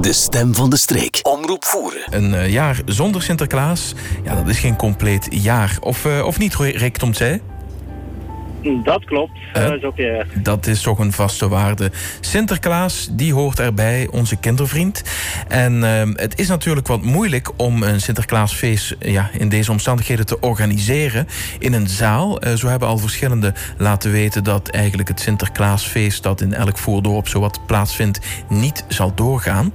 De stem van de streek. Omroep voeren. Een uh, jaar zonder Sinterklaas, ja, dat is geen compleet jaar. Of, uh, of niet, Rick Tomtzij? Dat klopt. Uh, dat, is ook, ja. dat is toch een vaste waarde. Sinterklaas, die hoort erbij, onze kindervriend. En uh, het is natuurlijk wat moeilijk om een Sinterklaasfeest ja, in deze omstandigheden te organiseren in een zaal. Uh, zo hebben al verschillende laten weten dat eigenlijk het Sinterklaasfeest dat in elk voordorp zowat plaatsvindt, niet zal doorgaan.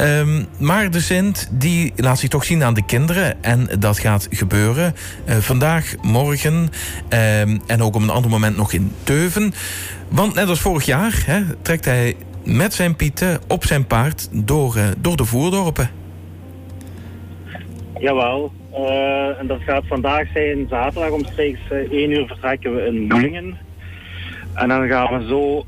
Um, maar de Sint die laat zich toch zien aan de kinderen en dat gaat gebeuren. Uh, vandaag, morgen um, en ook om een ander moment nog in Teuven. Want net als vorig jaar hè, trekt hij met zijn pieten op zijn paard door, uh, door de voerdorpen. Jawel. Uh, en dat gaat vandaag zijn, zaterdag omstreeks uh, 1 uur vertrekken we in Moelingen. En dan gaan we zo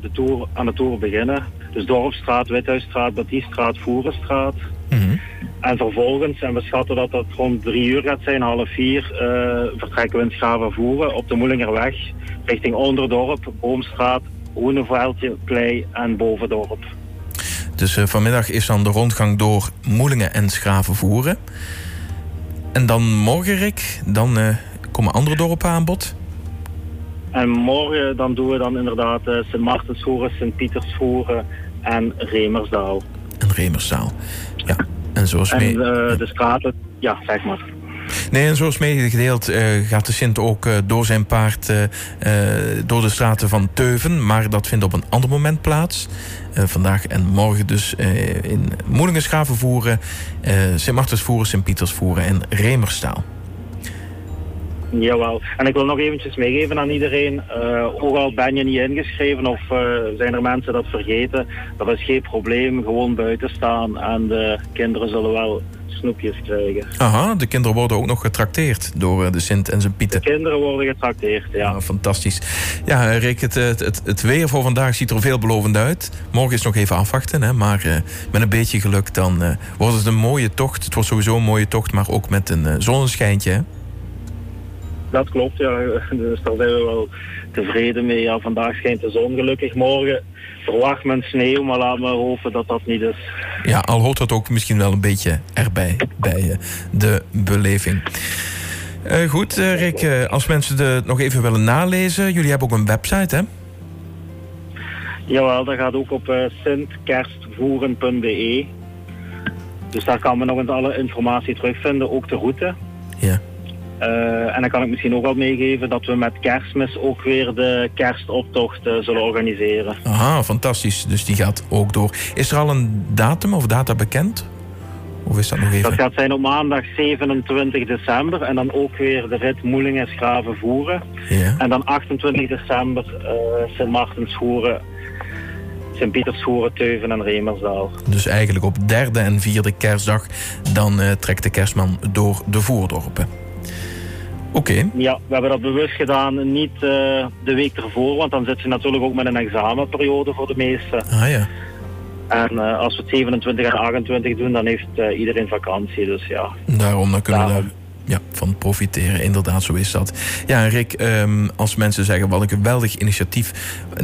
de tour, aan de tour beginnen. Dus Dorpstraat, Withuisstraat, Baptiestraat, Voerenstraat. Mm -hmm. En vervolgens, en we schatten dat dat rond drie uur gaat zijn, half vier, uh, vertrekken we in Schavenvoeren op de Moelingerweg richting Onderdorp, Boomstraat, Groeneveldje, Klei en Bovendorp. Dus uh, vanmiddag is dan de rondgang door Moelingen en Schavenvoeren. En dan morgen, Rick, dan uh, komen andere dorpen aan bod? En morgen dan doen we dan inderdaad Sint Maartensvoeren, Sint Pietersvoeren en Remersdaal. En Remersdaal, ja. En zoals en, mee... uh, de straten, ja, zeg maar. Nee, en zoals medegedeeld uh, gaat de Sint ook uh, door zijn paard door de straten van Teuven. Maar dat vindt op een ander moment plaats. vandaag en morgen dus in Moelingen voeren, Sint Martens voeren, Sint Pieters voeren en Remerstaal. Jawel. En ik wil nog eventjes meegeven aan iedereen. Uh, ook al ben je niet ingeschreven of uh, zijn er mensen dat vergeten, dat is geen probleem. Gewoon buiten staan en de kinderen zullen wel snoepjes krijgen. Aha, de kinderen worden ook nog getrakteerd door de Sint en zijn Pieten. De kinderen worden getrakteerd, ja. Ah, fantastisch. Ja, Rick, het, het, het, weer voor vandaag ziet er veelbelovend uit. Morgen is nog even afwachten, hè, maar uh, met een beetje geluk dan wordt het een mooie tocht. Het wordt sowieso een mooie tocht, maar ook met een zonneschijntje, hè? Dat klopt, ja. Dus daar zijn we wel tevreden mee. Ja, vandaag schijnt de zon gelukkig. Morgen verwacht men sneeuw, maar laat maar hopen dat dat niet is. Ja, al hoort dat ook misschien wel een beetje erbij, bij de beleving. Uh, goed, uh, Rick, uh, als mensen het nog even willen nalezen, jullie hebben ook een website, hè? Jawel, dat gaat ook op sintkerstvoeren.be. Dus daar kan men nog eens alle informatie terugvinden, ook de route. Ja. Uh, en dan kan ik misschien ook wel meegeven dat we met kerstmis ook weer de kerstoptocht uh, zullen organiseren. Aha, fantastisch. Dus die gaat ook door. Is er al een datum of data bekend? Of is dat nog even? Dat gaat zijn op maandag 27 december. En dan ook weer de rit Moelingen Schraven Voeren. Ja. En dan 28 december uh, Sint Maartens Voeren. Sint Pietersvoeren, Teuven en Remersdaal. Dus eigenlijk op derde en vierde kerstdag... dan trekt de kerstman door de voordorpen. Oké. Okay. Ja, we hebben dat bewust gedaan, niet uh, de week ervoor, want dan zit je natuurlijk ook met een examenperiode voor de meesten. Ah ja. En uh, als we het 27 en 28 doen, dan heeft uh, iedereen vakantie, dus ja. Daarom, dan kunnen Daarom. we daar ja, van profiteren. Inderdaad, zo is dat. Ja, Rick, um, als mensen zeggen wat een geweldig initiatief,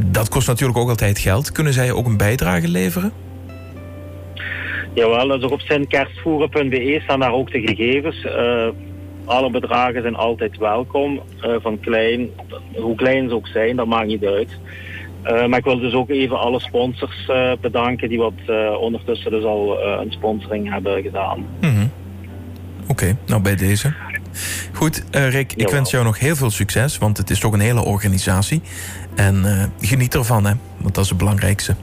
dat kost natuurlijk ook altijd geld. Kunnen zij ook een bijdrage leveren? Jawel, dus op sintkerstvoeren.be staan daar ook de gegevens. Uh, alle bedragen zijn altijd welkom. Uh, van klein, hoe klein ze ook zijn, dat maakt niet uit. Uh, maar ik wil dus ook even alle sponsors uh, bedanken die wat ondertussen dus al een sponsoring hebben gedaan. Mm -hmm. Oké, okay, nou bij deze. Goed, Rick, ik Jawel. wens jou nog heel veel succes, want het is toch een hele organisatie. En geniet ervan, hè, want dat is het belangrijkste.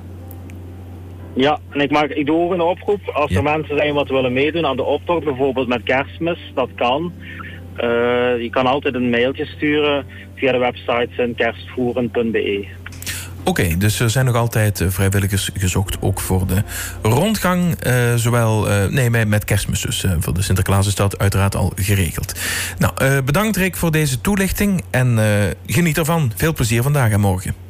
Ja, en ik, maak, ik doe ook een oproep. Als ja. er mensen zijn wat willen meedoen aan de optocht, bijvoorbeeld met kerstmis, dat kan. Uh, je kan altijd een mailtje sturen via de website sintkerstvoeren.be. Oké, okay, dus er zijn nog altijd vrijwilligers gezocht, ook voor de rondgang. Uh, zowel, uh, nee, met kerstmis dus. Uh, voor de Sinterklaas is dat uiteraard al geregeld. Nou, bedankt Rick voor deze toelichting en geniet ervan. Veel plezier vandaag en morgen.